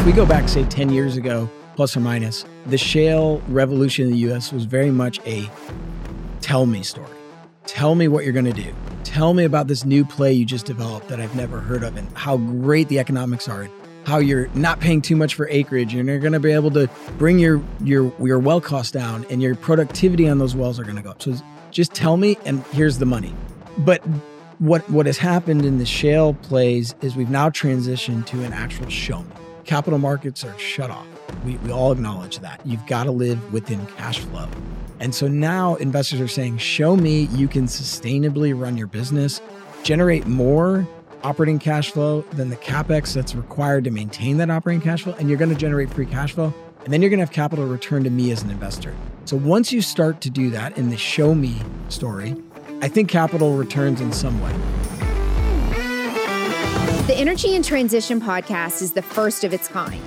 If we go back, say, 10 years ago, plus or minus, the shale revolution in the US was very much a tell me story. Tell me what you're going to do. Tell me about this new play you just developed that I've never heard of and how great the economics are and how you're not paying too much for acreage and you're going to be able to bring your your your well cost down and your productivity on those wells are going to go up. So just tell me and here's the money. But what what has happened in the shale plays is we've now transitioned to an actual show me. Capital markets are shut off. We, we all acknowledge that. You've got to live within cash flow. And so now investors are saying, show me you can sustainably run your business, generate more operating cash flow than the capex that's required to maintain that operating cash flow, and you're going to generate free cash flow. And then you're going to have capital return to me as an investor. So once you start to do that in the show me story, I think capital returns in some way. The Energy and Transition podcast is the first of its kind,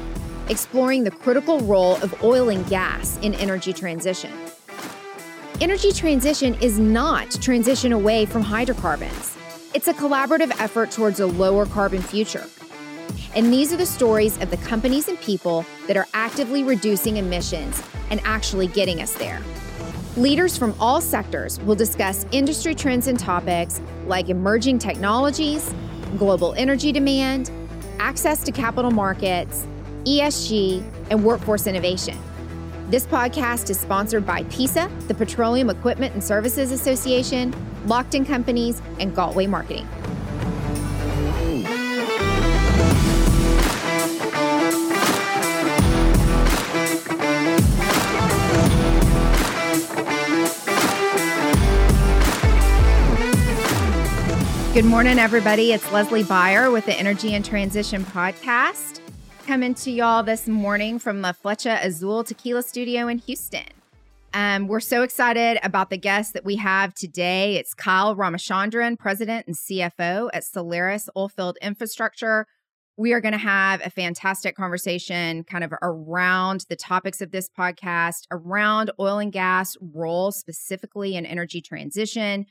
exploring the critical role of oil and gas in energy transition. Energy transition is not transition away from hydrocarbons. It's a collaborative effort towards a lower carbon future. And these are the stories of the companies and people that are actively reducing emissions and actually getting us there. Leaders from all sectors will discuss industry trends and topics like emerging technologies, global energy demand, access to capital markets, ESG, and workforce innovation. This podcast is sponsored by PESA, the Petroleum Equipment and Services Association, Lockton Companies, and Galtway Marketing. Good morning, everybody. It's Leslie Beyer with the Energy and Transition Podcast. Coming to y'all this morning from the Flecha Azul Tequila Studio in Houston. Um, we're so excited about the guest that we have today. It's Kyle Ramachandran, President and CFO at Solaris Oilfield Infrastructure. We are going to have a fantastic conversation kind of around the topics of this podcast, around oil and gas role specifically in energy transition,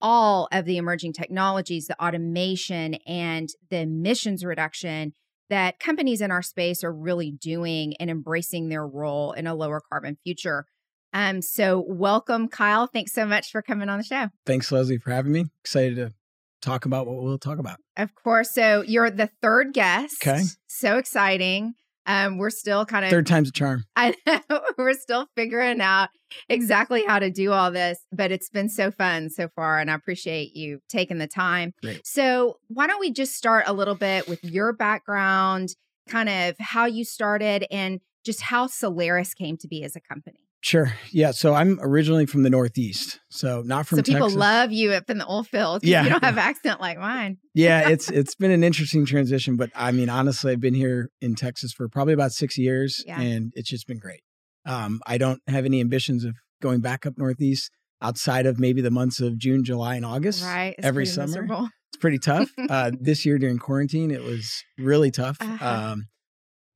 all of the emerging technologies, the automation, and the emissions reduction that companies in our space are really doing and embracing their role in a lower carbon future. Um, so welcome, Kyle. Thanks so much for coming on the show. Thanks, Leslie, for having me. Excited to talk about what we'll talk about. Of course. So you're the third guest. Okay. So exciting. Um, we're still kind of third time's a charm. I know we're still figuring out exactly how to do all this, but it's been so fun so far, and I appreciate you taking the time. Great. So why don't we just start a little bit with your background, kind of how you started, and just how Solaris came to be as a company. Sure. Yeah. So I'm originally from the Northeast. So not from So people Texas. love you up in the oil field. Yeah. You don't have accent like mine. yeah, it's it's been an interesting transition, but I mean, honestly, I've been here in Texas for probably about six years, Yeah. and it's just been great. Um, I don't have any ambitions of going back up Northeast outside of maybe the months of June, July, and August. Right. Every summer. miserable. It's pretty tough. uh, this year during quarantine, it was really tough. Uh-huh. Um,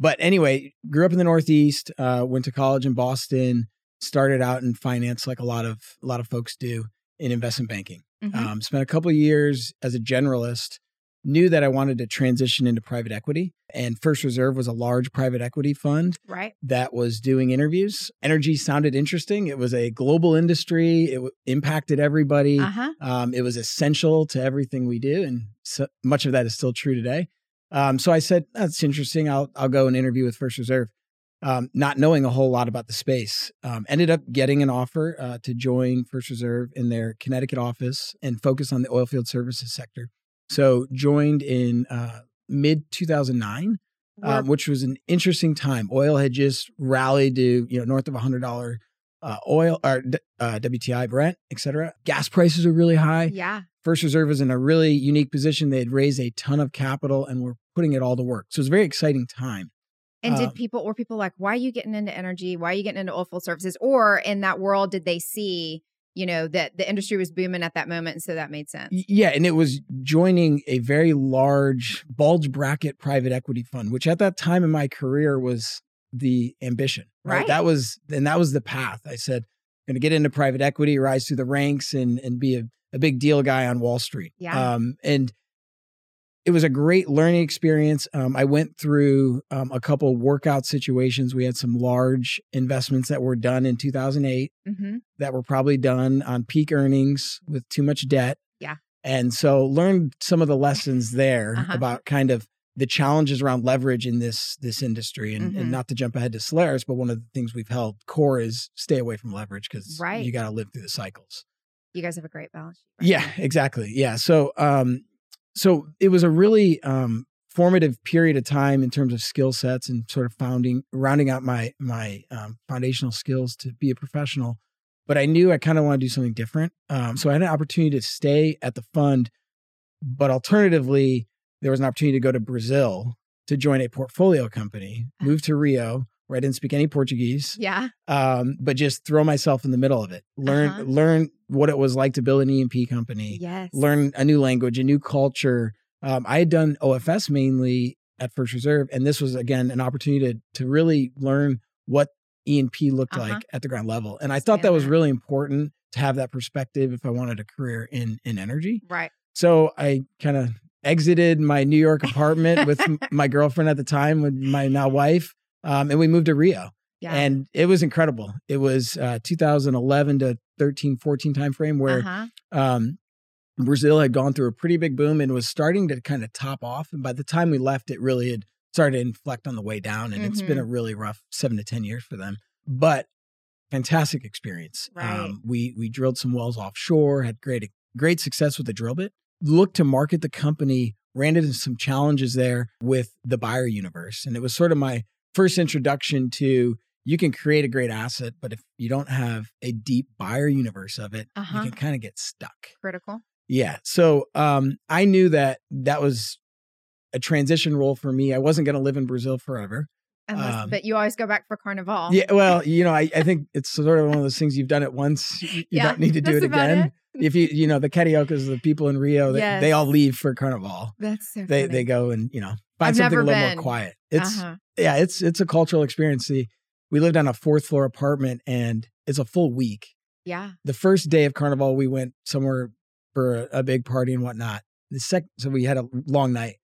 but anyway, grew up in the Northeast, uh, went to college in Boston, started out in finance like a lot of a lot of folks do in investment banking. Mhm. Um, spent a couple of years as a generalist. Knew that I wanted to transition into private equity, and First Reserve was a large private equity fund right. that was doing interviews. Energy sounded interesting. It was a global industry. It w- impacted everybody. Uh huh. Um, it was essential to everything we do, and so much of that is still true today. Um, so I said, "That's interesting. I'll I'll go and interview with First Reserve." Um, not knowing a whole lot about the space, um, ended up getting an offer uh, to join First Reserve in their Connecticut office and focus on the oilfield services sector. So joined in uh, mid 2009 um, which was an interesting time. Oil had just rallied to you know north of a hundred dollar uh, oil or uh, WTI, Brent, et cetera. Gas prices are really high. yeah. First Reserve is in a really unique position. They had raised a ton of capital and were putting it all to work. So it was a very exciting time. And did Um, people were people like, why are you getting into energy? Why are you getting into oilfield services? Or in that world, did they see, you know, that the industry was booming at that moment, and so that made sense? Yeah, and it was joining a very large bulge bracket private equity fund, which at that time in my career was the ambition. Right. Right. That was and that was the path. I said, I'm gonna get into private equity, rise through the ranks and and be a, a big deal guy on Wall Street. Yeah. Um and it was a great learning experience. Um, I went through um, a couple workout situations. We had some large investments that were done in 2008 Mm-hmm. that were probably done on peak earnings with too much debt. Yeah. And so learned some of the lessons there Uh-huh. about kind of the challenges around leverage in this this industry and, Mhm. and not to jump ahead to Solaris, but one of the things we've held core is stay away from leverage because Right. you got to live through the cycles. You guys have a great balance sheet. right Yeah, exactly. Yeah. So um so it was a really um formative period of time in terms of skill sets and sort of founding rounding out my my um, foundational skills to be a professional. But I knew I kind of want to do something different. Um, so I had an opportunity to stay at the fund, but alternatively, there was an opportunity to go to Brazil to join a portfolio company, Ah. move to Rio, where I didn't speak any Portuguese Yeah. um, but just throw myself in the middle of it. Learn Uh-huh. learn what it was like to build an E&P company. Yes. Learn a new language, a new culture. Um, I had done OFS mainly at First Reserve, and this was again an opportunity to to really learn what E&P looked Uh-huh. like at the ground level. And I thought that was really important to have that perspective if I wanted a career in in energy. Right. So I kind of exited my New York apartment with my girlfriend at the time, with my now wife, um, and we moved to Rio Yeah. and it was incredible it was uh, 2011 to 13 14 timeframe where uh-huh. um, brazil had gone through a pretty big boom and was starting to kind of top off and by the time we left it really had started to inflect on the way down and it's been Mm-hmm. a really rough seven to ten years for them but fantastic experience Right. um, we we drilled some wells offshore had great great success with the drill bit looked to market the company ran into some challenges there with the buyer universe and it was sort of my first introduction to you can create a great asset, but if you don't have a deep buyer universe of it, Uh-huh. you can kind of get stuck. Critical. Yeah. So um, I knew that that was a transition role for me. I wasn't going to live in Brazil forever. Unless, Um, but you always go back for Carnival. Yeah. Well, you know, I, I think it's sort of one of those things you've done it once, you, you Yeah, don't need to do it again. it. If you, you know, the Cariocas, the people in Rio, they, Yes. they all leave for Carnival. That's so They funny. they go and you know find I've something a little been. more quiet. It's uh-huh. yeah, it's it's a cultural experience. See, we lived on a fourth floor apartment, and it's a full week. Yeah. The first day of Carnival, we went somewhere for a, a big party and whatnot. The sec, so we had a long night.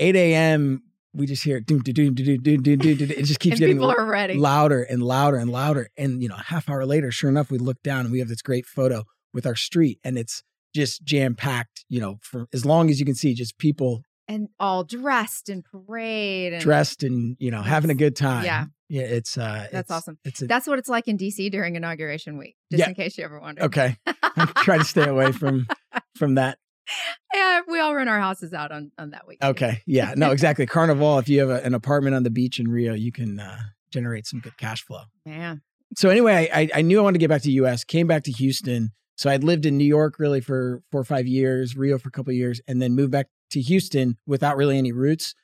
Eight a.m. We just hear doom doom doom doom doom doom doom. doom. It just keeps getting louder and louder and louder. And you know, a half hour later, sure enough, we look down and we have this great photo with our street, and it's just jam packed. You know, for as long as you can see, just people and all dressed and parade. And dressed and you know having a good time. Yeah. yeah. It's uh, That's it's- awesome. It's a, That's what it's like in DC during inauguration week, just Yeah. in case you ever wondered. okay. Try to stay away from from that. Yeah, we all rent our houses out on, on that week. Okay, yeah, no, exactly. Carnival. If you have a, an apartment on the beach in Rio, you can uh, generate some good cash flow. Yeah. So anyway, I, I knew I wanted to get back to U.S. Came back to Houston. So I'd lived in New York really for four or five years, Rio for a couple of years, and then moved back to Houston without really any roots,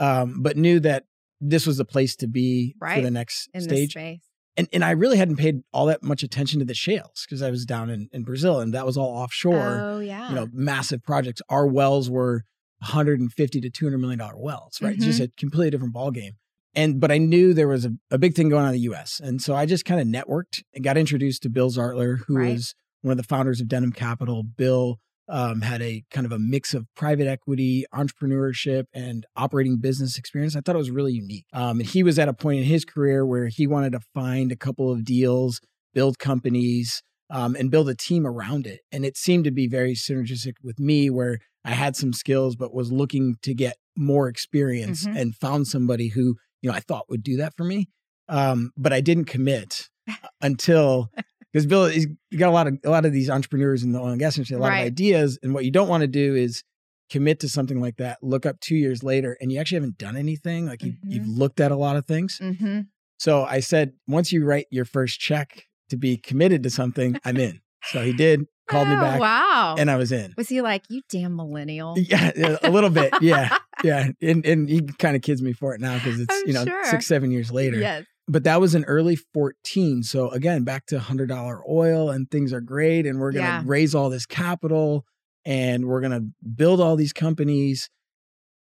um, but knew that this was the place to be for the next In stage. space. And and I really hadn't paid all that much attention to the shales because I was down in, in Brazil and that was all offshore. Oh, yeah. You know, massive projects. Our wells were 150 to 200 million dollar wells, right? It's Mm-hmm. just a completely different ballgame. And but I knew there was a, a big thing going on in the US. And so I just kind of networked and got introduced to Bill Zartler, who Right. was one of the founders of Denham Capital. Bill um, had a kind of a mix of private equity, entrepreneurship, and operating business experience. I thought it was really unique. Um, and he was at a point in his career where he wanted to find a couple of deals, build companies, um, and build a team around it. And it seemed to be very synergistic with me, where I had some skills, but was looking to get more experience Mhm. and found somebody who you know I thought would do that for me. Um, but I didn't commit until because Bill he's got a lot of a lot of these entrepreneurs in the oil and gas industry, a lot Right. of ideas, and what you don't want to do is commit to something like that. Look up two years later, and you actually haven't done anything. Like you, you've Mhm. looked at a lot of things. Mm-hmm. So I said, once you write your first check to be committed to something, I'm in. So he did, called me back, Oh, Wow. and I was in. was he like, you damn millennial? Yeah, yeah, a little bit. Yeah, yeah, and and he kind of kids me for it now because it's I'm you know sure. six seven years later. Yes. But that was in early fourteen. So again, back to hundred dollar oil, and things are great, and we're gonna Yeah. raise all this capital, and we're gonna build all these companies.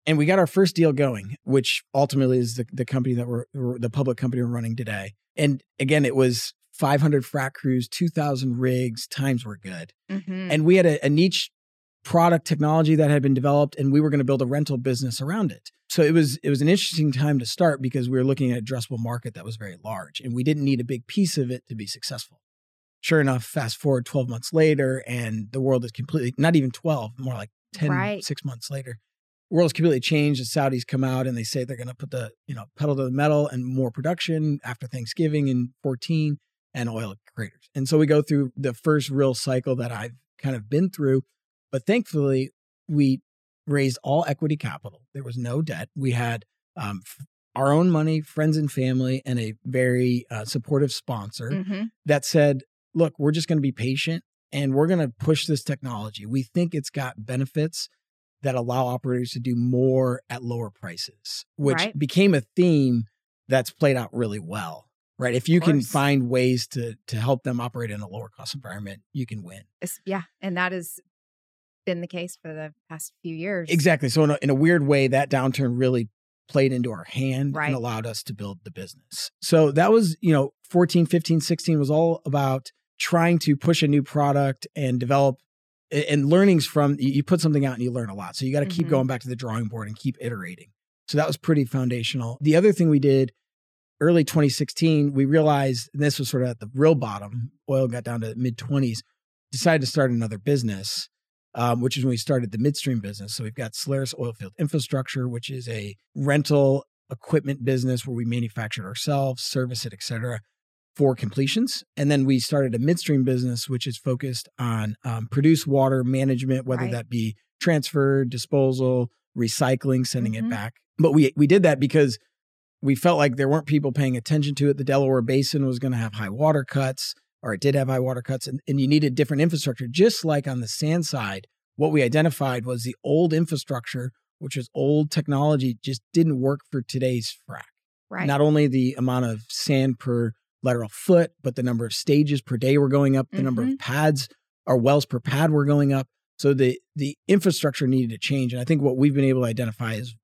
And we got our first deal going, which ultimately is the, the company that we're, we're the public company we're running today. And again, it was 500 frac crews, 2,000 rigs. Times were good Mm-hmm. and we had a, a niche product technology that had been developed and we were going to build a rental business around it. So it was it was an interesting time to start because we were looking at a addressable market that was very large and we didn't need a big piece of it to be successful. Sure enough, fast forward 12 months later and the world is completely not even 12, more like 10 Right. 6 months later. The world's completely changed. The Saudis come out and they say they're going to put the, you know, pedal to the metal and more production after Thanksgiving in 14 and oil craters. And so we go through the first real cycle that I've kind of been through. But thankfully, we raised all equity capital. There was no debt. We had um, f- our own money, friends and family, and a very uh, supportive sponsor Mhm. that said, look, we're just going to be patient and we're going to push this technology. We think it's got benefits that allow operators to do more at lower prices, which Right. became a theme that's played out really well. Right. If you can find ways to to help them operate in a lower cost environment, you can win. It's- yeah, and that has been the case for the past few years. Exactly. So in a, in a weird way, that downturn really played into our hand Right. and allowed us to build the business. So that was, you know, 14, 15, 16 was all about trying to push a new product and develop and learnings from you put something out and you learn a lot. So you got to keep Mhm. going back to the drawing board and keep iterating. So that was pretty foundational. The other thing we did early 2016, we realized and this was sort of at the real bottom, oil got down to mid 20s, decided to start another business um, which is when we started the midstream business. So we've got Solaris Oilfield Infrastructure, which is a rental equipment business where we manufacture it ourselves, service it, et cetera, for completions. And then we started a midstream business, which is focused on um, produced water management, whether Right. that be transfer, disposal, recycling, sending Mhm. it back. But we we did that because we felt like there weren't people paying attention to it. The Delaware Basin was going to have high water cuts, or it did have high water cuts, and, and you needed different infrastructure. Just like on the sand side, what we identified was the old infrastructure, which is old technology, just didn't work for today's frac. right. Not only the amount of sand per lateral foot, but the number of stages per day were going up, the number of mm-hmm. pads or wells per pad were going up. So the the infrastructure needed to change. And I think what we've been able to identify is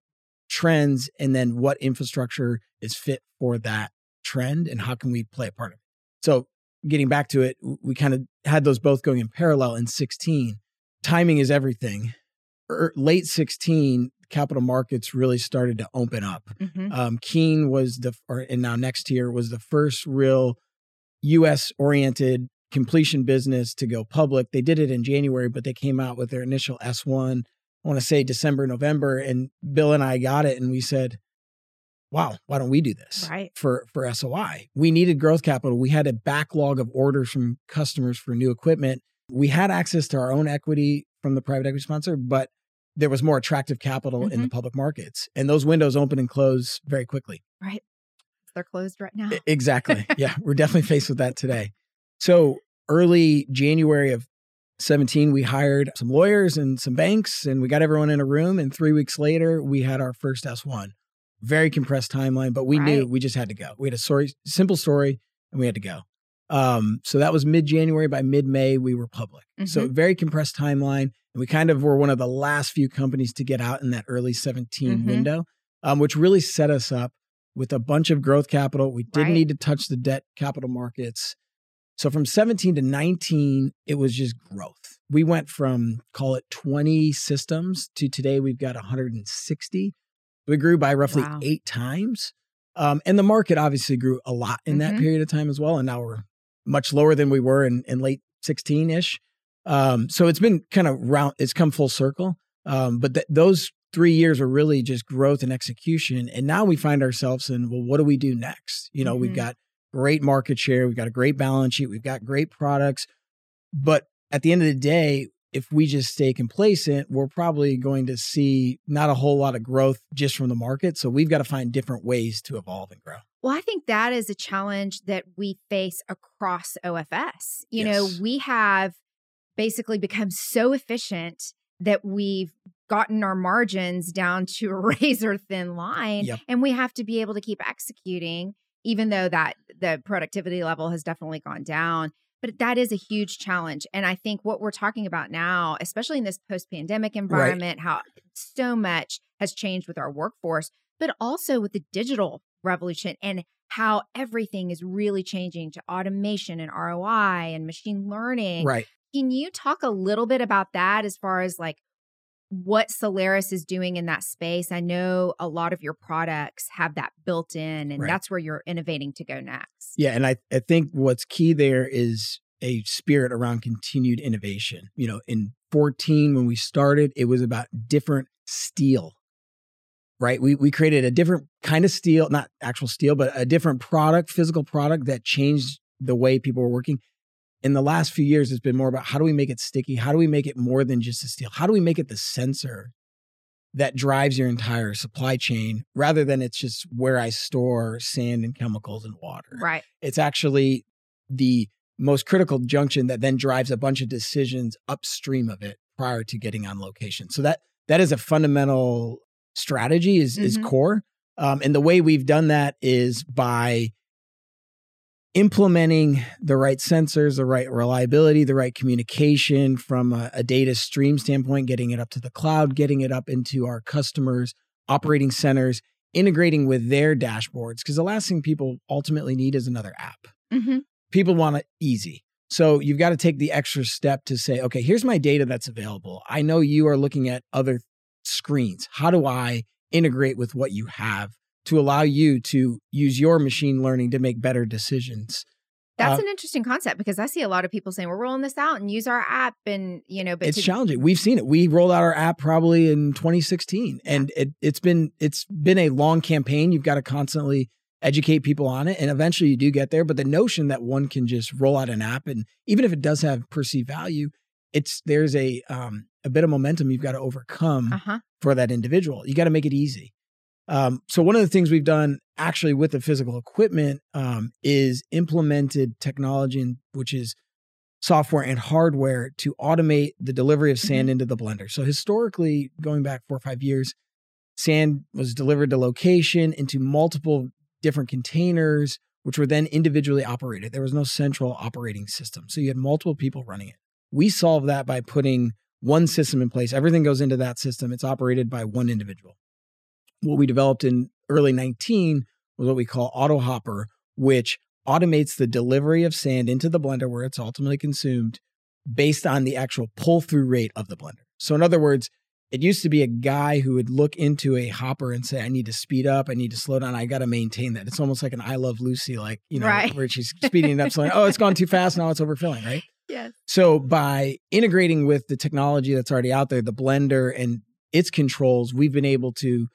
trends and then what infrastructure is fit for that trend and how can we play a part of it. So getting back to it, we kind of had those both going in parallel in 16. Timing is everything. Er, late 16, capital markets really started to open up. Mhm. Um, Keane was the, or, and now NexTier was the first real US oriented completion business to go public. They did it in January, but they came out with their initial S1, I want to say December, November. And Bill and I got it and we said, wow, why don't we do this? Right. For, for SOI. We needed growth capital. We had a backlog of orders from customers for new equipment. We had access to our own equity from the private equity sponsor, but there was more attractive capital in the mm-hmm. public markets. And those windows open and close very quickly. Right. They're closed right now. Exactly. yeah, we're definitely faced with that today. So early January of 17, we hired some lawyers and some banks, and we got everyone in a room. And three weeks later, we had our first S1. Very compressed timeline, but we knew we just had to go. We had a story, simple story, and we had to go. Um, so that was mid January. By mid May, we were public. So very compressed timeline, and we kind of were one of the last few companies to get out in that early 17 Mhm. window, um, which really set us up with a bunch of growth capital. We didn't Right. need to touch the debt capital markets. So from 17 to 19, it was just growth. We went from call it 20 systems to today we've got 160. We grew by roughly Wow. eight times. Um, and the market obviously grew a lot in that Mhm. period of time as well. And now we're much lower than we were in, in late 16 ish. Um, so it's been kind of round, it's come full circle. Um, but th- those three years were really just growth and execution. And now we find ourselves in, well, what do we do next? You know, we've Mhm. got great market share, we've got a great balance sheet, we've got great products. But at the end of the day, if we just stay complacent, we're probably going to see not a whole lot of growth just from the market. So we've got to find different ways to evolve and grow. Well, I think that is a challenge that we face across OFS. You know, we have basically become so efficient that we've gotten our margins down to a razor thin line Yep. and we have to be able to keep executing even though that the productivity level has definitely gone down but that is a huge challenge and i think what we're talking about now especially in this post-pandemic environment how so much has changed with our workforce but also with the digital revolution and how everything is really changing to automation and ROI and machine learning. Right. Can you talk a little bit about that as far as like what Solaris is doing in that space? I know a lot of your products have that built in, and Right. that's where you're innovating to go next. Yeah, and I, I think what's key there is a spirit around continued innovation. You know, in 14 when we started, it was about different steel. Right? We we created a different kind of steel, not actual steel, but a different product, physical product that changed the way people were working. In the last few years, it's been more about how do we make it sticky? How do we make it more than just a steel? How do we make it the sensor that drives your entire supply chain rather than it's just where I store sand and chemicals and water? Right. it's actually the most critical junction that then drives a bunch of decisions upstream of it prior to getting on location. So that that is a fundamental strategy is is Mhm. core. Um, and the way we've done that is by implementing the right sensors, the right reliability, the right communication from a, a data stream standpoint, getting it up to the cloud, getting it up into our customers' operating centers, integrating with their dashboards. Because the last thing people ultimately need is another app hmm people want it easy. So you've got to take the extra step to say, okay, here's my data that's available. I know you are looking at other screens. How do I integrate with what you have to allow you to use your machine learning to make better decisions? That's Uh, an interesting concept because I see a lot of people saying we're rolling this out and use our app, and you know, but it's to- challenging. We've seen it. We rolled out our app probably in 2016 and it, it's been it's been a long campaign. You've got to constantly educate people on it and eventually you do get there, but the notion that one can just roll out an app and even if it does have perceived value, it's there's a um a bit of momentum you've got to overcome uh-huh. for that individual. You got to make it easy. Um, so one of the things we've done actually with the physical equipment um, is implemented technology, which is software and hardware to automate the delivery of sand into the blender. So historically, going back four or five years, sand was delivered to location into multiple different containers, which were then individually operated. There was no central operating system. So you had multiple people running it. We solved that by putting one system in place. Everything goes into that system. It's operated by one individual. What we developed in early 19 was what we call Auto Hopper, which automates the delivery of sand into the blender where it's ultimately consumed based on the actual pull through rate of the blender. So, in other words, it used to be a guy who would look into a hopper and say, I need to speed up, I need to slow down, I got to maintain that. It's almost like an I Love Lucy, like, you know, Right. where she's speeding it up, slowing, oh, it's gone too fast, now it's overfilling, right? Yes. So by integrating with the technology that's already out there, the blender and its controls, we've been able to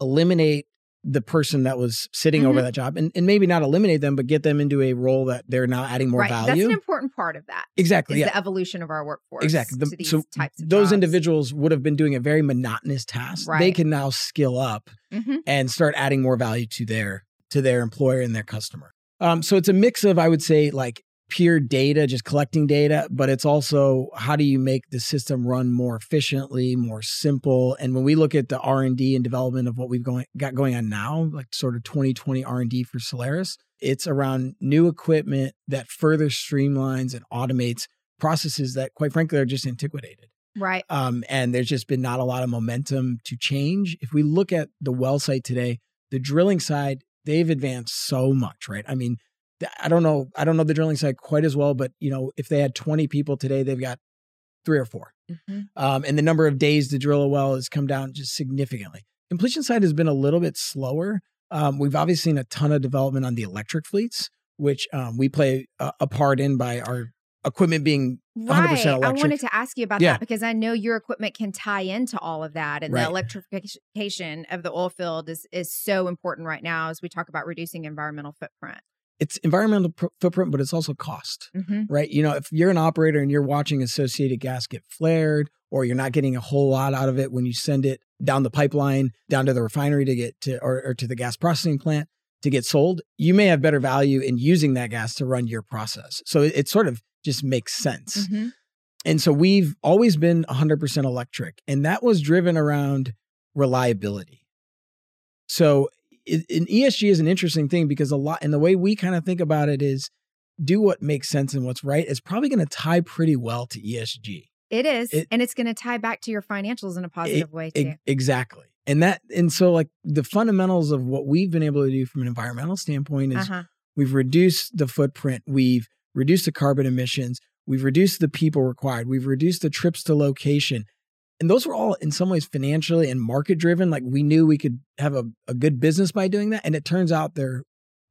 eliminate the person that was sitting over Mhm. that job and, and maybe not eliminate them, but get them into a role that they're now adding more right. That's an important part of that. exactly. Yeah. the evolution of our workforce. Exactly. The- so those jobs. individuals would have been doing a very monotonous task. They can now skill up Mhm. and start adding more value to their to their employer and their customer. Um, so it's a mix of I would say like pure data, just collecting data, but it's also how do you make the system run more efficiently, more simple. And when we look at the R and D and development of what we've going got going on now, like sort of 2020 R and D for Solaris, it's around new equipment that further streamlines and automates processes that, quite frankly, are just antiquated Right. um, and there's just been not a lot of momentum to change. If we look at the well site today, the drilling side, they've advanced so much, right? I mean, I don't know, I don't know the drilling side quite as well, but you know, if they had 20 people today, they've got three or four, Mhm. um, and the number of days to drill a well has come down just significantly. Completion side has been a little bit slower. Um, we've obviously seen a ton of development on the electric fleets, which um, we play a, a part in by our equipment being 100% Right. I wanted to ask you about Yeah. that because I know your equipment can tie into all of that, and Right. the electrification of the oil field is is so important right now as we talk about reducing environmental footprint. It's environmental pr- footprint, but it's also cost, hmm right? You know, if you're an operator and you're watching associated gas get flared, or you're not getting a whole lot out of it when you send it down the pipeline, down to the refinery to get to, or, or to the gas processing plant to get sold, you may have better value in using that gas to run your process. So it, it sort of just makes sense. hmm And so we've always been 100% electric, and that was driven around reliability. So it, and ESG is an interesting thing because a lot, and the way we kind of think about it is do what makes sense and what's right. It's probably going to tie pretty well to ESG. It is, It- and it's going to tie back to your financials in a positive way too. Exactly. And that, and so like the fundamentals of what we've been able to do from an environmental standpoint is uh-huh. We've reduced the footprint. We've reduced the carbon emissions. We've reduced the people required. We've reduced the trips to location. And those were all in some ways financially and market driven. Like we knew we could have a, a good business by doing that. And it turns out they're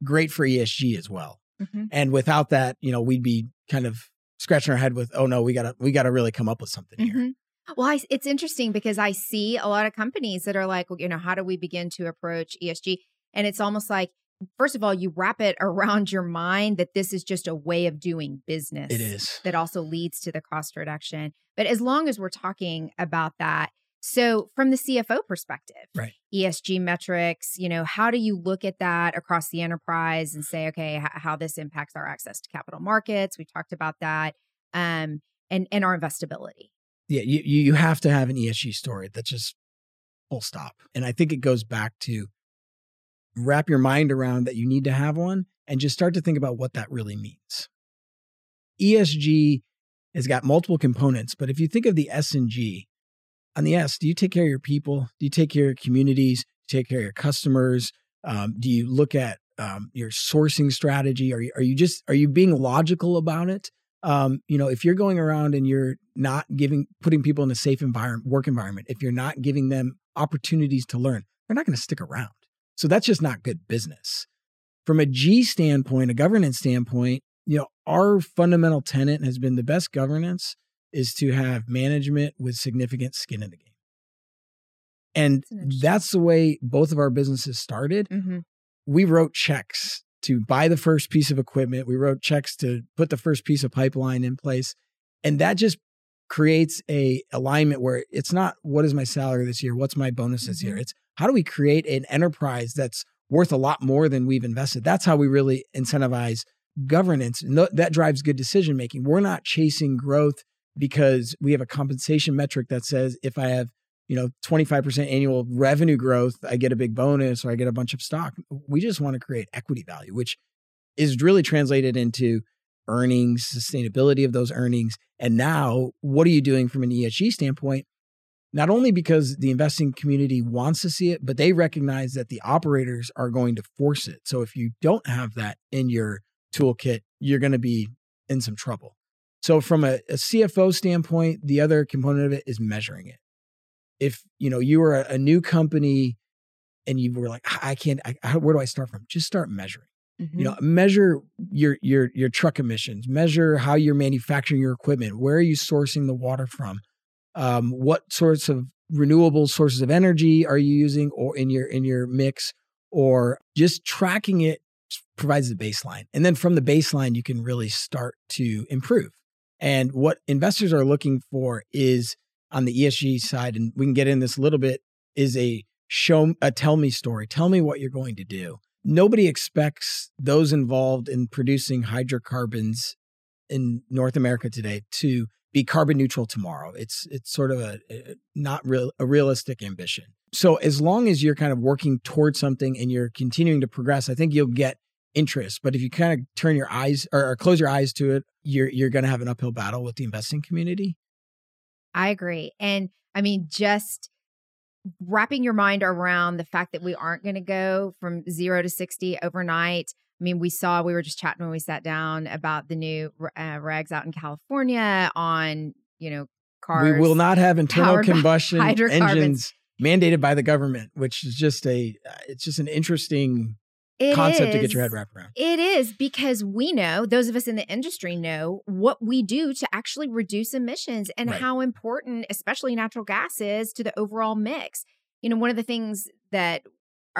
great for ESG as well. Mm-hmm. And without that, you know, we'd be kind of scratching our head with, oh no, we gotta we gotta really come up with something mm-hmm. here. Well, I, it's interesting because I see a lot of companies that are like, well, you know, how do we begin to approach ESG? And it's almost like first of all, you wrap it around your mind that this is just a way of doing business. It is. That also leads to the cost reduction. But as long as we're talking about that, so from the CFO perspective, right. ESG metrics, you know, how do you look at that across the enterprise and say, okay, h- how this impacts our access to capital markets? We talked about that. Um, and and our investability. Yeah, you you have to have an ESG story that just full stop. And I think it goes back to wrap your mind around that you need to have one and just start to think about what that really means. ESG has got multiple components, but if you think of the S and G, on the S, do you take care of your people? Do you take care of your communities? Do you take care of your customers? Um, do you look at um, your sourcing strategy? Are you, are you just are you being logical about it? Um, you know, if you're going around and you're not giving putting people in a safe environment, work environment, if you're not giving them opportunities to learn, they're not going to stick around. So that's just not good business. From a G standpoint, a governance standpoint, you know, our fundamental tenet has been the best governance is to have management with significant skin in the game. And that's the way both of our businesses started. Mm-hmm. We wrote checks to buy the first piece of equipment. We wrote checks to put the first piece of pipeline in place. And that just creates a alignment where it's not what is my salary this year? What's my bonus this mm-hmm. year? It's how do we create an enterprise that's worth a lot more than we've invested? That's how we really incentivize governance. And th- that drives good decision making. We're not chasing growth because we have a compensation metric that says if I have, you know, 25% annual revenue growth, I get a big bonus or I get a bunch of stock. We just want to create equity value, which is really translated into earnings, sustainability of those earnings. And now, what are you doing from an ESG standpoint? Not only because the investing community wants to see it, but they recognize that the operators are going to force it. So if you don't have that in your toolkit, you're going to be in some trouble. So from a, a, CFO standpoint, the other component of it is measuring it. If you know you were a, a new company and you were like, I can't, I, where do I start from? Just start measuring. Mm-hmm. You know, measure your your your truck emissions. Measure how you're manufacturing your equipment. Where are you sourcing the water from? Um, what sorts of renewable sources of energy are you using or in your in your mix? Or just tracking it provides the baseline. And then from the baseline you can really start to improve. And what investors are looking for is on the esg side and we can get in this a little bit is a show a tell me story. Tell me what you're going to do. Nobody expects those involved in producing hydrocarbons in north america today to be carbon neutral tomorrow. It's it's sort of a, a, not real a realistic ambition. So as long as you're kind of working towards something and you're continuing to progress, I think you'll get interest. But if you kind of turn your eyes or, or close your eyes to it, you're you're going to have an uphill battle with the investing community. I agree, and I mean just wrapping your mind around the fact that we aren't going to go from zero to sixty overnight I mean, we saw, we were just chatting when we sat down about the new uh, regs out in California on, you know, cars. We will not have internal combustion engines mandated by the government, which is just a, uh, it's just an interesting it concept is, to get your head wrapped around. It is because we know, those of us in the industry know what we do to actually reduce emissions and right. how important, especially natural gas, is to the overall mix. You know, one of the things that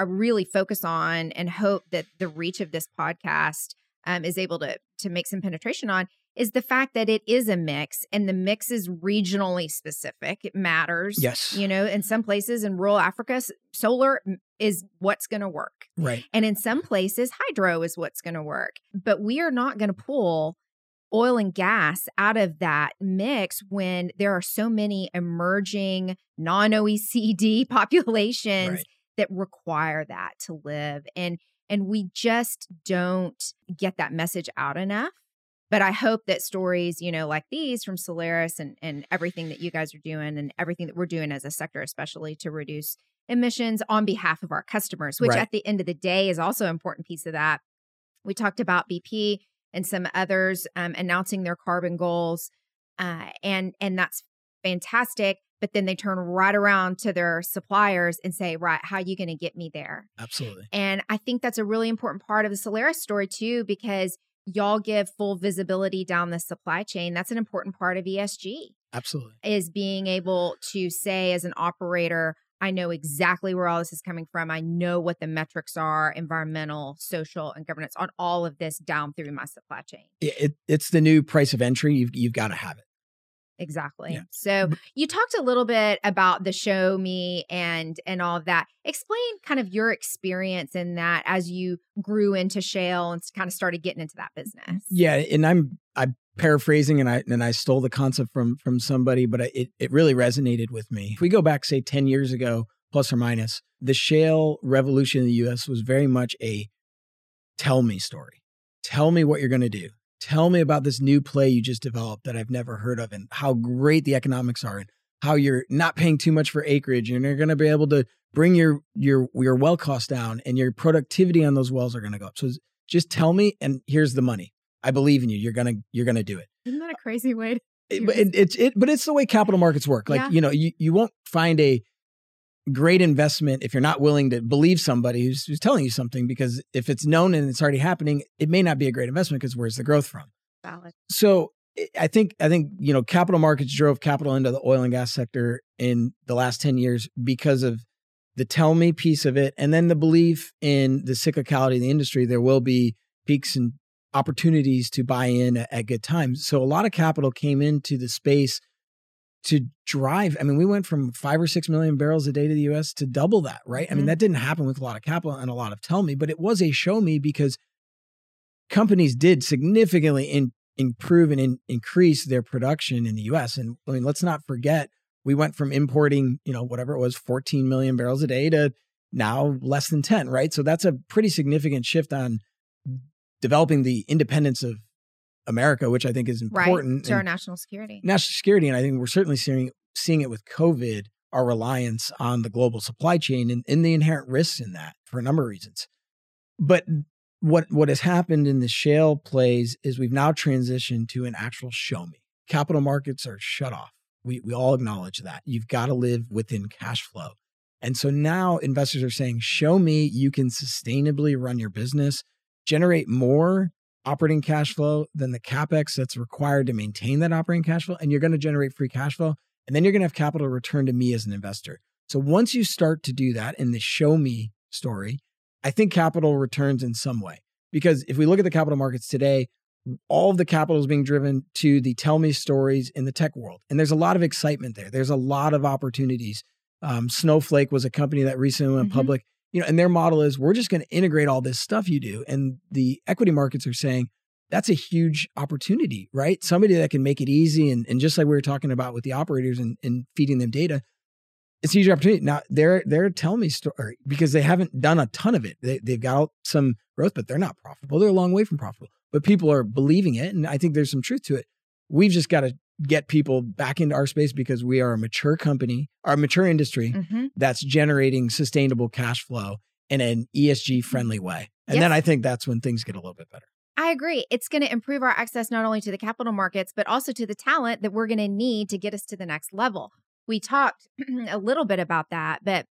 I really focus on and hope that the reach of this podcast um, is able to to make some penetration on is the fact that it is a mix and the mix is regionally specific. It matters. Yes. You know, in some places in rural Africa, solar is what's going to work. Right. And in some places, hydro is what's going to work. But we are not going to pull oil and gas out of that mix when there are so many emerging non OECD populations. Right that require that to live and and we just don't get that message out enough but i hope that stories you know like these from solaris and and everything that you guys are doing and everything that we're doing as a sector especially to reduce emissions on behalf of our customers which right. at the end of the day is also an important piece of that we talked about bp and some others um, announcing their carbon goals, uh, and and that's fantastic. But then they turn right around to their suppliers and say, "Right, how are you going to get me there?" Absolutely. And I think that's a really important part of the Solaris story too, because y'all give full visibility down the supply chain. That's an important part of ESG. Absolutely. Is being able to say as an operator, I know exactly where all this is coming from. I know what the metrics are environmental, social, and governance on all of this down through my supply chain. It, it, it's the new price of entry. You've, you've got to have it. Exactly. Yeah. So you talked a little bit about the show me and and all of that. Explain kind of your experience in that as you grew into shale and kind of started getting into that business. Yeah, and I'm I'm paraphrasing and I and I stole the concept from from somebody, but it it really resonated with me. If we go back say 10 years ago plus or minus, the shale revolution in the US was very much a tell me story. Tell me what you're going to do tell me about this new play you just developed that I've never heard of and how great the economics are and how you're not paying too much for acreage and you're going to be able to bring your your your well cost down and your productivity on those wells are going to go up. So just tell me and here's the money. I believe in you. You're going to you're going to do it. Isn't that a crazy way to it, it, it's it, but it's the way capital markets work. Like, yeah. you know, you, you won't find a great investment if you're not willing to believe somebody who's, who's telling you something because if it's known and it's already happening it may not be a great investment because where's the growth from? Valid. So i think i think you know capital markets drove capital into the oil and gas sector in the last 10 years because of the tell me piece of it and then the belief in the cyclicality of the industry. There will be peaks and opportunities to buy in at, at good times. So a lot of capital came into the space to drive. I mean, we went from five or six million barrels a day to the US to double that, right? Mm-hmm. I mean, mm-hmm. that didn't happen with a lot of capital and a lot of tell me, but it was a show me because companies did significantly in, improve and in, increase their production in the US. And I mean, let's not forget, we went from importing, you know, whatever it was, 14 million barrels a day to now less than 10, right? So that's a pretty significant shift on developing the independence of America, which I think is important right, to our national security. National security, and I think we're certainly seeing seeing it with COVID, our reliance on the global supply chain and, and the inherent risks in that for a number of reasons. But what what has happened in the shale plays is we've now transitioned to an actual show me. Capital markets are shut off. We we all acknowledge that. You've got to live within cash flow. And so now investors are saying, show me you can sustainably run your business, generate more operating cash flow than the capex that's required to maintain that operating cash flow, and you're going to generate free cash flow, and then you're going to have capital return to me as an investor. So once you start to do that in the show me story, I think capital returns in some way. Because if we look at the capital markets today, all of the capital is being driven to the tell me stories in the tech world. And there's a lot of excitement there. There's a lot of opportunities. Um, Snowflake was a company that recently went mm-hmm. public you know, and their model is we're just going to integrate all this stuff you do. And the equity markets are saying that's a huge opportunity, right? Somebody that can make it easy. And, and just like we were talking about with the operators and, and feeding them data, it's a huge opportunity. Now they're they're telling me story because they haven't done a ton of it. They they've got some growth, but they're not profitable. They're a long way from profitable. But people are believing it, and I think there's some truth to it. We've just got to get people back into our space because we are a mature company, our mature industry mm-hmm. that's generating sustainable cash flow in an ESG friendly way. And yes. then I think that's when things get a little bit better. I agree. It's going to improve our access not only to the capital markets, but also to the talent that we're going to need to get us to the next level. We talked a little bit about that, but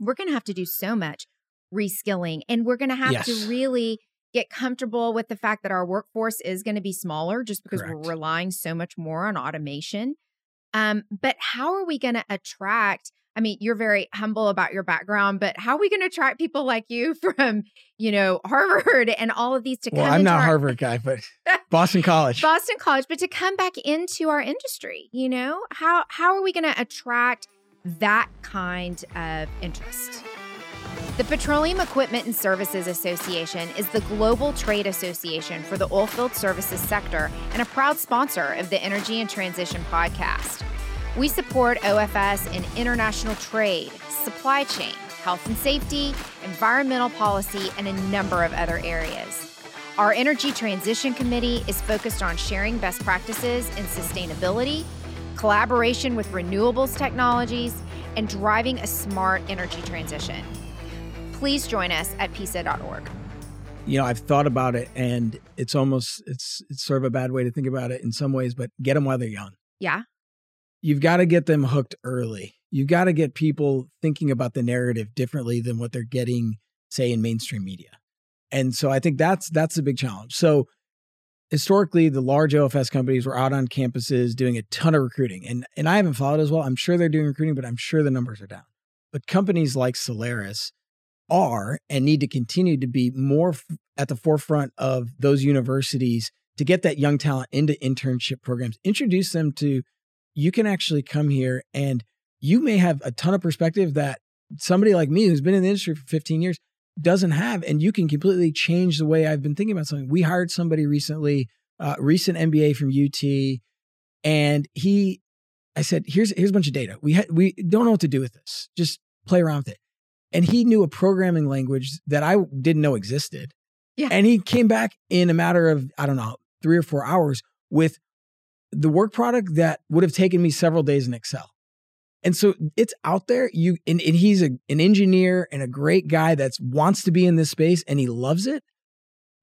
we're going to have to do so much reskilling and we're going to have yes. to really get comfortable with the fact that our workforce is going to be smaller just because Correct. we're relying so much more on automation. Um, but how are we going to attract? I mean, you're very humble about your background, but how are we going to attract people like you from, you know, Harvard and all of these to well, come? I'm not our, Harvard guy, but Boston College, Boston College, but to come back into our industry, you know, how how are we going to attract that kind of interest? The Petroleum Equipment and Services Association is the global trade association for the oilfield services sector and a proud sponsor of the Energy and Transition podcast. We support OFS in international trade, supply chain, health and safety, environmental policy, and a number of other areas. Our Energy Transition Committee is focused on sharing best practices in sustainability, collaboration with renewables technologies, and driving a smart energy transition please join us at PESA.org. you know, I've thought about it and it's almost it's it's sort of a bad way to think about it in some ways, but get them while they're young. Yeah. You've got to get them hooked early. You've got to get people thinking about the narrative differently than what they're getting say in mainstream media. And so I think that's that's a big challenge. So historically the large OFS companies were out on campuses doing a ton of recruiting. And and I haven't followed as well. I'm sure they're doing recruiting, but I'm sure the numbers are down. But companies like Solaris are and need to continue to be more f- at the forefront of those universities to get that young talent into internship programs. Introduce them to you can actually come here and you may have a ton of perspective that somebody like me who's been in the industry for 15 years doesn't have and you can completely change the way I've been thinking about something. We hired somebody recently, uh, recent MBA from UT and he I said, here's here's a bunch of data. We ha- we don't know what to do with this. Just play around with it. And he knew a programming language that I didn't know existed. Yeah. And he came back in a matter of I don't know three or four hours with the work product that would have taken me several days in Excel. And so it's out there. You and, and he's a, an engineer and a great guy that wants to be in this space and he loves it.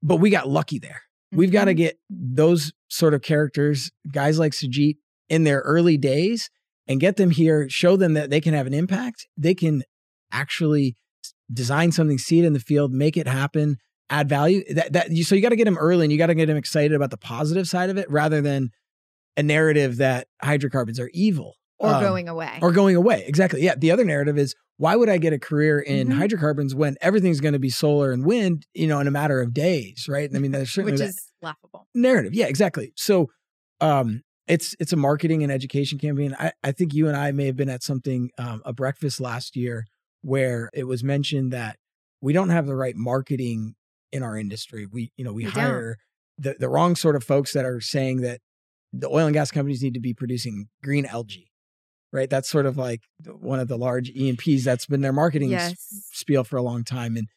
But we got lucky there. We've got to mm-hmm. get those sort of characters, guys like Sajit, in their early days and get them here, show them that they can have an impact. They can actually design something, see it in the field, make it happen, add value. That that you, so you got to get them early and you got to get them excited about the positive side of it rather than a narrative that hydrocarbons are evil or Um, going away. or going away. Exactly. Yeah. The other narrative is why would I get a career in Mhm. hydrocarbons when everything's going to be solar and wind, you know, in a matter of days, right? I mean, there's certainly which is laughable. narrative. Yeah, exactly. So um it's it's a marketing and education campaign. I, I think you and I may have been at something, um, a breakfast last year where it was mentioned that we don't have the right marketing in our industry. We, you know, we, We don't. hire the, the wrong sort of folks that are saying that the oil and gas companies need to be producing green algae. Right. That's sort of like one of the large E&Ps that's been their marketing s- Yes. spiel for a long time. And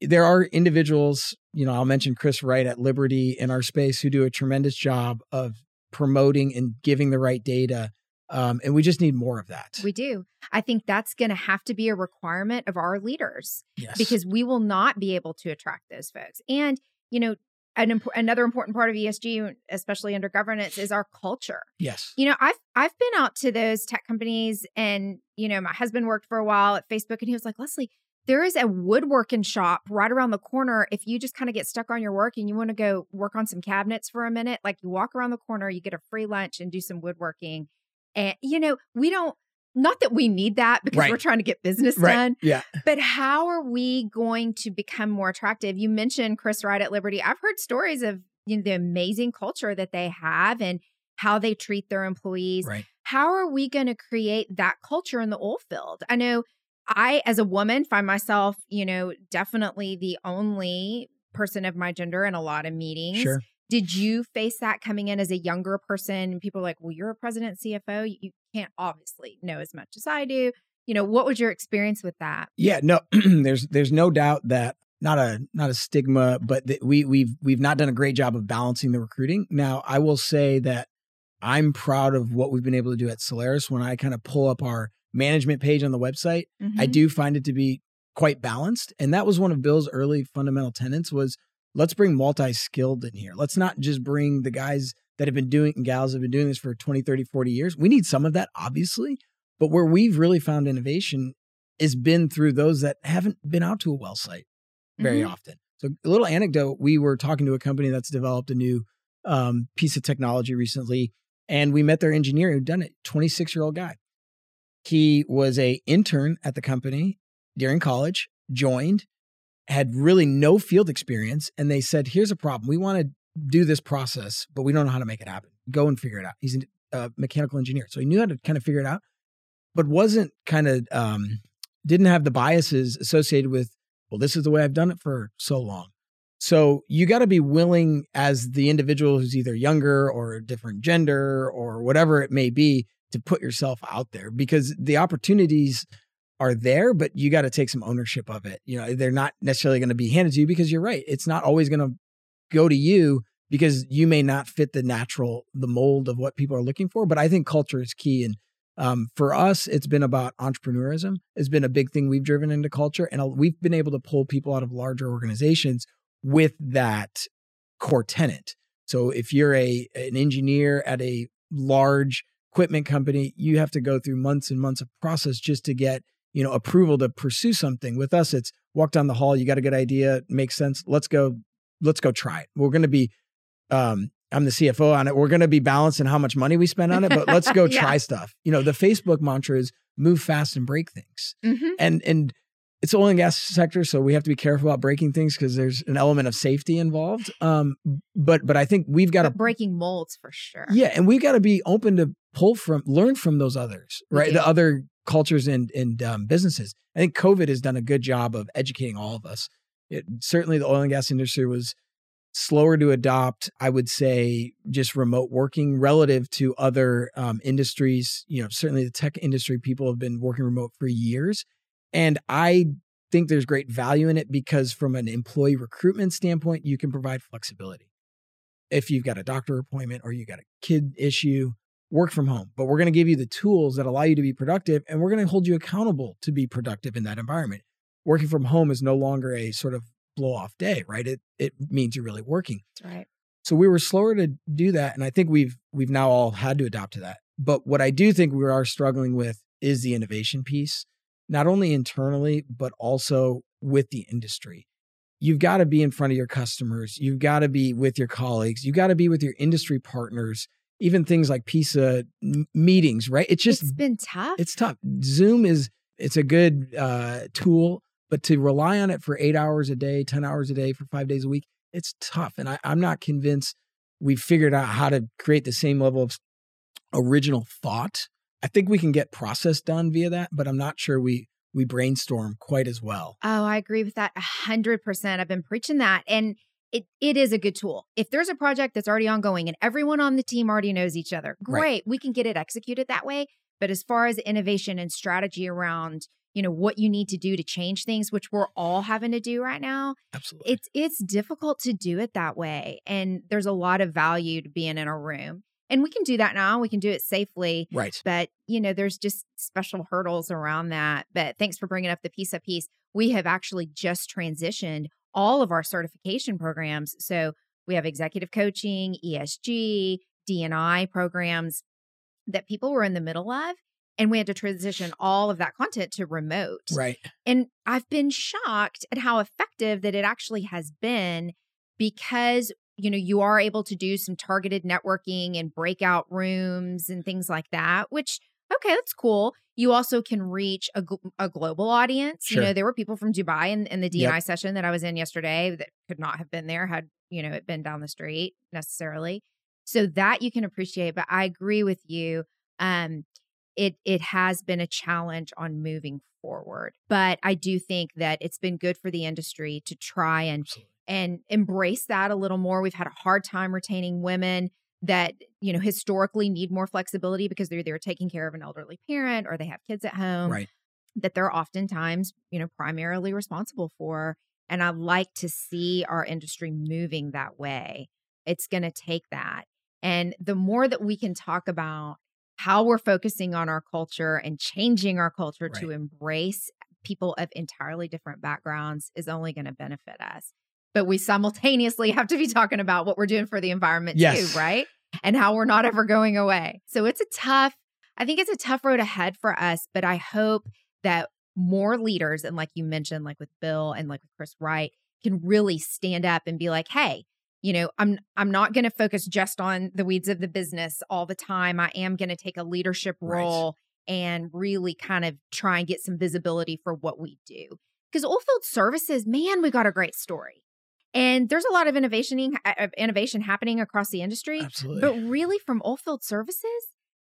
there are individuals, you know, I'll mention Chris Wright at Liberty in our space who do a tremendous job of promoting and giving the right data. Um, and we just need more of that. We do. I think that's going to have to be a requirement of our leaders yes. because we will not be able to attract those folks. And, you know, an imp- another important part of ESG, especially under governance, is our culture. yes. You know, I've I've been out to those tech companies, and you know, my husband worked for a while at Facebook, and he was like, Leslie, there is a woodworking shop right around the corner. If you just kind of get stuck on your work and you want to go work on some cabinets for a minute, like you walk around the corner, you get a free lunch and do some woodworking. And you know, we don't. Not that we need that because Right. we're trying to get business Right. done, Yeah. but how are we going to become more attractive? You mentioned Chris Wright at Liberty. I've heard stories of you know the amazing culture that they have and how they treat their employees. Right. How are we going to create that culture in the oil field? I know I, as a woman, find myself, you know, definitely the only person of my gender in a lot of meetings. Sure. Did you face that coming in as a younger person? And people are like, well, you're a president CFO. You- can't obviously know as much as I do. You know, what was your experience with that? Yeah. No, there's there's no doubt that not a not a stigma, but that we we've we've not done a great job of balancing the recruiting. Now, I will say that I'm proud of what we've been able to do at Solaris. When I kind of pull up our management page on the website, I Mhm. do find it to be quite balanced. And that was one of Bill's early fundamental tenets was let's bring multi-skilled in here. Let's not just bring the guys that have been doing and gals that have been doing this for 20, 30, 40 years. We need some of that, obviously. But where we've really found innovation has been through those that haven't been out to a well site very Mhm. often. So a little anecdote, we were talking to a company that's developed a new um, piece of technology recently, and we met their engineer who'd done it, 26 year old guy. He was a intern at the company during college, joined, had really no field experience, and they said, "Here's a problem. We want to do this process, but we don't know how to make it happen. Go and figure it out." He's a uh, mechanical engineer, so he knew how to kind of figure it out, but wasn't kind of um, didn't have the biases associated with, "Well, this is the way I've done it for so long." So you got to be willing, as the individual who's either younger or a different gender or whatever it may be, to put yourself out there because the opportunities are there, but you got to take some ownership of it. You know, they're not necessarily going to be handed to you because you're right. It's not always going to go to you because you may not fit the natural, the mold of what people are looking for. But I think culture is key. And um, for us, it's been about entrepreneurism. It's been a big thing we've driven into culture. And we've been able to pull people out of larger organizations with that core tenant. So if you're a an engineer at a large equipment company, you have to go through months and months of process just to get, you know, approval to pursue something. With us, it's walk down the hall, you got a good idea, makes sense. Let's go, let's go try it. We're gonna be um I'm the CFO on it. We're going to be balancing how much money we spend on it, but let's go yeah. try stuff. You know, the Facebook mantra is move fast and break things. Mm-hmm. And and it's oil and gas sector, so we have to be careful about breaking things because there's an element of safety involved. Um, but but I think we've got to breaking molds for sure. Yeah, and we've got to be open to pull from, learn from those others, right? The other cultures and and um, businesses. I think COVID has done a good job of educating all of us. It, certainly, the oil and gas industry was slower to adopt, I would say, just remote working relative to other um, industries. You know, certainly the tech industry, people have been working remote for years. And I think there's great value in it because, from an employee recruitment standpoint, you can provide flexibility. If you've got a doctor appointment or you've got a kid issue, work from home. But we're going to give you the tools that allow you to be productive, and we're going to hold you accountable to be productive in that environment. Working from home is no longer a sort of blow off day, right? It it means you're really working. That's right. So we were slower to do that, and I think we've we've now all had to adopt to that. But what I do think we are struggling with is the innovation piece, not only internally but also with the industry. You've got to be in front of your customers. You've got to be with your colleagues. you've got to be with your industry partners. Even things like PESA meetings, right? It's just it's been tough. It's tough. Zoom is it's a good uh, tool but to rely on it for eight hours a day, 10 hours a day for five days a week, it's tough. And I, I'm not convinced we've figured out how to create the same level of original thought. I think we can get process done via that, but I'm not sure we we brainstorm quite as well. Oh, I agree with that a hundred percent. I've been preaching that. And it, it is a good tool. If there's a project that's already ongoing and everyone on the team already knows each other, great. Right. We can get it executed that way. But as far as innovation and strategy around you know what you need to do to change things which we're all having to do right now absolutely it's it's difficult to do it that way and there's a lot of value to being in a room and we can do that now we can do it safely right but you know there's just special hurdles around that but thanks for bringing up the PESA piece we have actually just transitioned all of our certification programs so we have executive coaching esg dni programs that people were in the middle of and we had to transition all of that content to remote. Right. And I've been shocked at how effective that it actually has been because you know you are able to do some targeted networking and breakout rooms and things like that which okay that's cool you also can reach a, a global audience sure. you know there were people from dubai in, in the dni yep. session that i was in yesterday that could not have been there had you know it been down the street necessarily so that you can appreciate but i agree with you um it it has been a challenge on moving forward. But I do think that it's been good for the industry to try and and embrace that a little more. We've had a hard time retaining women that you know historically need more flexibility because they're they're taking care of an elderly parent or they have kids at home right that they're oftentimes you know primarily responsible for and i like to see our industry moving that way it's going to take that and the more that we can talk about how we're focusing on our culture and changing our culture right. to embrace people of entirely different backgrounds is only going to benefit us. But we simultaneously have to be talking about what we're doing for the environment yes. too, right? And how we're not ever going away. So it's a tough, I think it's a tough road ahead for us, but I hope that more leaders, and like you mentioned, like with Bill and like with Chris Wright, can really stand up and be like, hey, you know i'm i'm not going to focus just on the weeds of the business all the time i am going to take a leadership role right. and really kind of try and get some visibility for what we do because oilfield services man we got a great story and there's a lot of innovation of innovation happening across the industry Absolutely. but really from oilfield services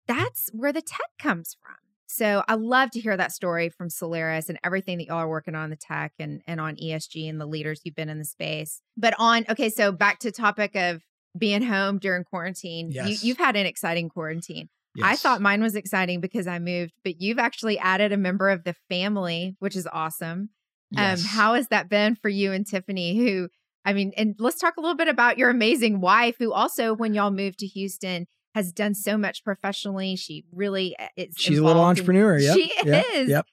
that's where the tech comes from so I love to hear that story from Solaris and everything that y'all are working on the tech and, and on ESG and the leaders you've been in the space. But on, okay, so back to topic of being home during quarantine. Yes. You, have had an exciting quarantine. Yes. I thought mine was exciting because I moved, but you've actually added a member of the family, which is awesome. Um, yes. Um, how has that been for you and Tiffany, who I mean, and let's talk a little bit about your amazing wife, who also, when y'all moved to Houston, has done so much professionally. She really uh, is. She's a little entrepreneur. Yeah, she yep, is. Yep.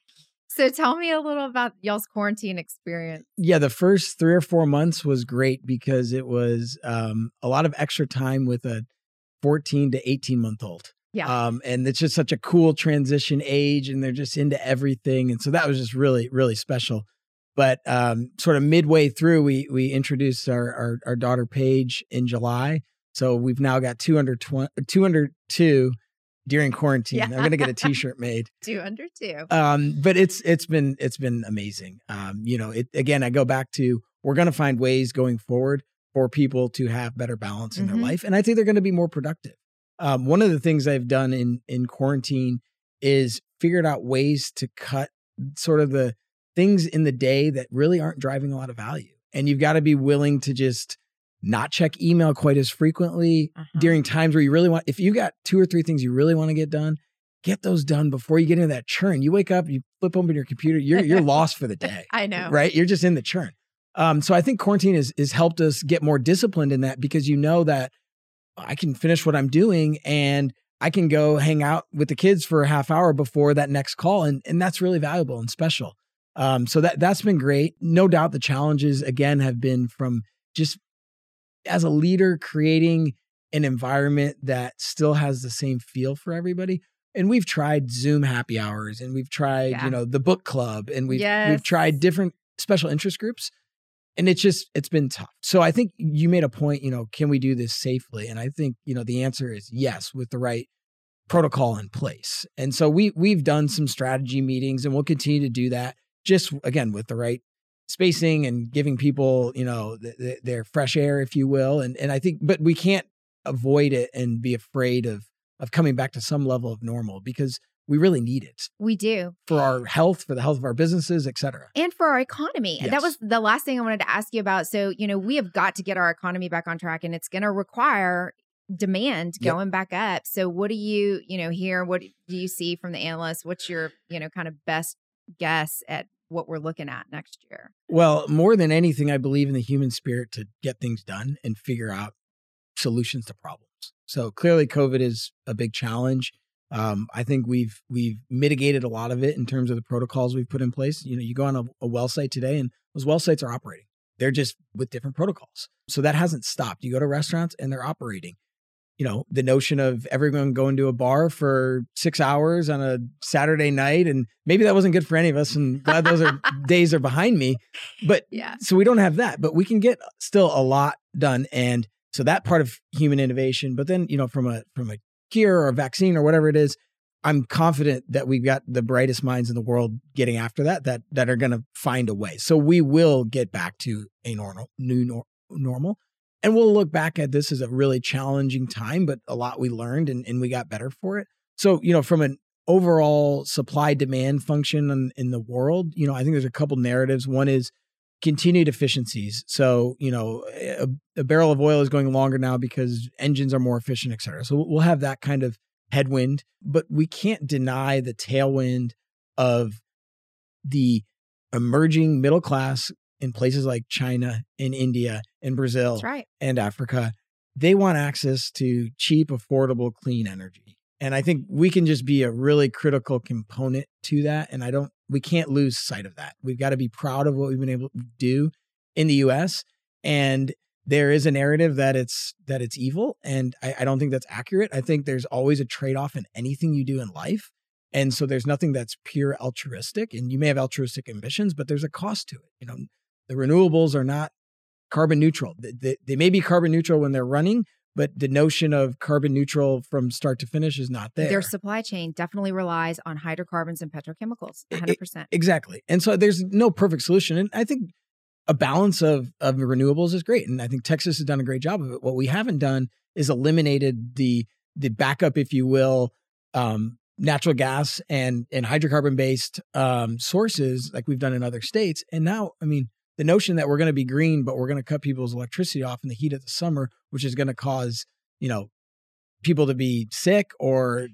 So tell me a little about y'all's quarantine experience. Yeah, the first three or four months was great because it was um, a lot of extra time with a 14 to 18 month old. Yeah. Um, and it's just such a cool transition age, and they're just into everything. And so that was just really, really special. But um, sort of midway through, we we introduced our, our, our daughter Paige in July. So we've now got 220, 202 during quarantine. Yeah. I'm gonna get a T-shirt made. Two under two. Um, but it's it's been it's been amazing. Um, you know, it again. I go back to we're gonna find ways going forward for people to have better balance in Mhm. their life, and I think they're gonna be more productive. Um, one of the things I've done in in quarantine is figured out ways to cut sort of the things in the day that really aren't driving a lot of value. And you've got to be willing to just not check email quite as frequently Uh-huh. during times where you really want if you got two or three things you really want to get done, get those done before you get into that churn. You wake up, you flip open your computer, you're you're lost for the day. I know. Right? You're just in the churn. Um, so I think quarantine has has helped us get more disciplined in that because you know that I can finish what I'm doing and I can go hang out with the kids for a half hour before that next call. And and that's really valuable and special. Um, so that that's been great. No doubt the challenges again have been from just as a leader creating an environment that still has the same feel for everybody. And we've tried Zoom happy hours and we've tried, Yeah. you know, the book club and we've we've tried different special interest groups. And it's just it's been tough. So I think you made a point, you know, can we do this safely? And I think, you know, the answer is yes with the right protocol in place. And so we we've done some strategy meetings and we'll continue to do that just again with the right spacing and giving people, you know, th- th- their fresh air if you will. And and I think but we can't avoid it and be afraid of of coming back to some level of normal because we really need it We do. for our health, for the health of our businesses, et cetera. And for our economy. That was the last thing I wanted to ask you about. So, you know, we have got to get our economy back on track and it's going to require demand Yep. going back up. So, what do you, you know, hear? What do you see from the analysts? What's your, you know, kind of best guess at what we're looking at next year? Well, more than anything, I believe in the human spirit to get things done and figure out solutions to problems. So clearly, COVID is a big challenge. Um, I think we've we've mitigated a lot of it in terms of the protocols we've put in place. You know, you go on a, a well site today, and those well sites are operating. They're just with different protocols. So that hasn't stopped. You go to restaurants and they're operating. You know, the notion of everyone going to a bar for six hours on a Saturday night, and maybe that wasn't good for any of us. And glad those are days are behind me. But Yeah. so we don't have that, but we can get still a lot done. And so that part of human innovation, but then, you know, from a from a cure or a vaccine or whatever it is, I'm confident that we've got the brightest minds in the world getting after that, that that are gonna find a way. So we will get back to a normal new nor- normal. And we'll look back at this as a really challenging time, but a lot we learned and, and we got better for it. So, you know, from an overall supply demand function in, in the world, you know, I think there's a couple narratives. One is continued efficiencies. So, you know, a, a barrel of oil is going longer now because engines are more efficient, et cetera. So we'll have that kind of headwind, but we can't deny the tailwind of the emerging middle class in places like China and India and Brazil That's right. and Africa. They want access to cheap, affordable, clean energy. And I think we can just be a really critical component to that. And I don't, we can't lose sight of that. We've got to be proud of what we've been able to do in the US. And there is a narrative that it's that it's evil. And I, I don't think that's accurate. I think there's always a trade-off in anything you do in life. And so there's nothing that's pure altruistic. And you may have altruistic ambitions, but there's a cost to it. You know, the renewables are not carbon neutral. They, they, may be carbon neutral when they're running, but the notion of carbon neutral from start to finish is not there. Their supply chain definitely relies on hydrocarbons and petrochemicals. It- 100%. Exactly. And so there's no perfect solution. And I think a balance of, of renewables is great. And I think Texas has done a great job of it. What we haven't done is eliminated the the backup, if you will, um, natural gas and and hydrocarbon based um, sources like we've done in other states. And now, I mean, the notion that we're going to be green, but we're going to cut people's electricity off in the heat of the summer, which is going to cause, you know, people to be sick or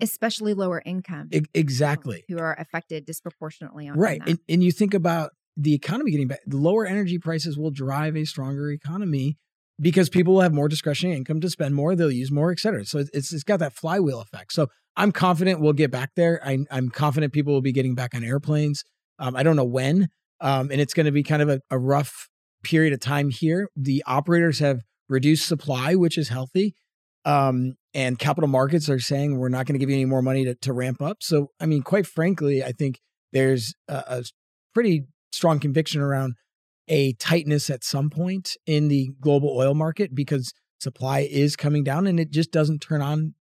Especially lower income. e- exactly Who are affected disproportionately on right and, and you think about the economy getting back lower energy prices will drive a stronger economy because people will have more discretionary income to spend more, they'll use more, et cetera. So it's it's got that flywheel effect. So I'm confident we'll get back there. I, am confident people will be getting back on airplanes. Um, I don't know when, um, and it's going to be kind of a, a rough period of time here. The operators have reduced supply, which is healthy. Um, and capital markets are saying we're not going to give you any more money to, to ramp up. So, I mean, quite frankly, I think there's a, a pretty strong conviction around a tightness at some point in the global oil market because supply is coming down and it just doesn't turn on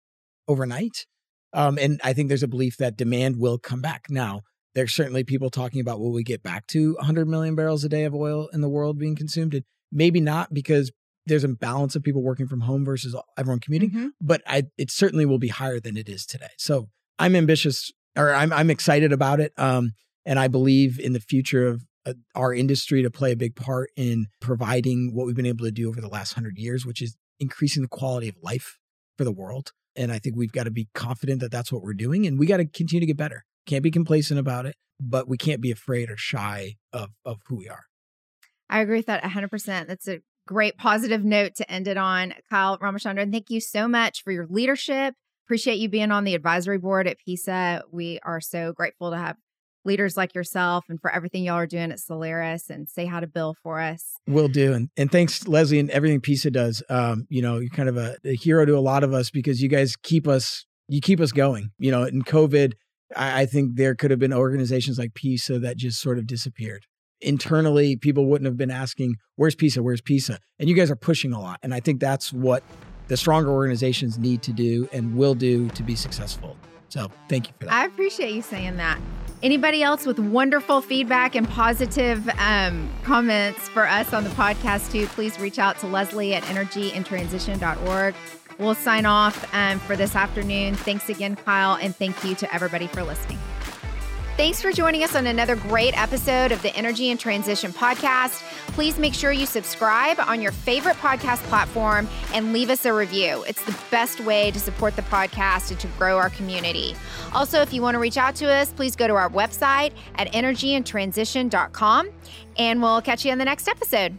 overnight. Um, and I think there's a belief that demand will come back. Now, there's certainly people talking about will we get back to 100 million barrels a day of oil in the world being consumed? And maybe not because there's a balance of people working from home versus everyone commuting, mm-hmm. but I, it certainly will be higher than it is today. So I'm ambitious or I'm, I'm excited about it. Um, and I believe in the future of uh, our industry to play a big part in providing what we've been able to do over the last hundred years, which is increasing the quality of life for the world. And I think we've got to be confident that that's what we're doing, and we got to continue to get better. Can't be complacent about it, but we can't be afraid or shy of of who we are. I agree with that 100%. That's a great positive note to end it on. Kyle Ramachandran, thank you so much for your leadership. Appreciate you being on the advisory board at PESA. We are so grateful to have leaders like yourself and for everything y'all are doing at Solaris and say how to Bill for us. Will do. And, and thanks, Leslie, and everything PESA does. Um, you know, you're kind of a, a, hero to a lot of us because you guys keep us, you keep us going. You know, in COVID, I, I think there could have been organizations like PESA that just sort of disappeared. Internally, people wouldn't have been asking, where's PESA? Where's PESA? And you guys are pushing a lot. And I think that's what the stronger organizations need to do and will do to be successful. So thank you for that. I appreciate you saying that. Anybody else with wonderful feedback and positive um, comments for us on the podcast, too, please reach out to Leslie at energyintransition.org. We'll sign off um, for this afternoon. Thanks again, Kyle, and thank you to everybody for listening. Thanks for joining us on another great episode of the Energy and Transition podcast. Please make sure you subscribe on your favorite podcast platform and leave us a review. It's the best way to support the podcast and to grow our community. Also, if you want to reach out to us, please go to our website at energyandtransition.com and we'll catch you on the next episode.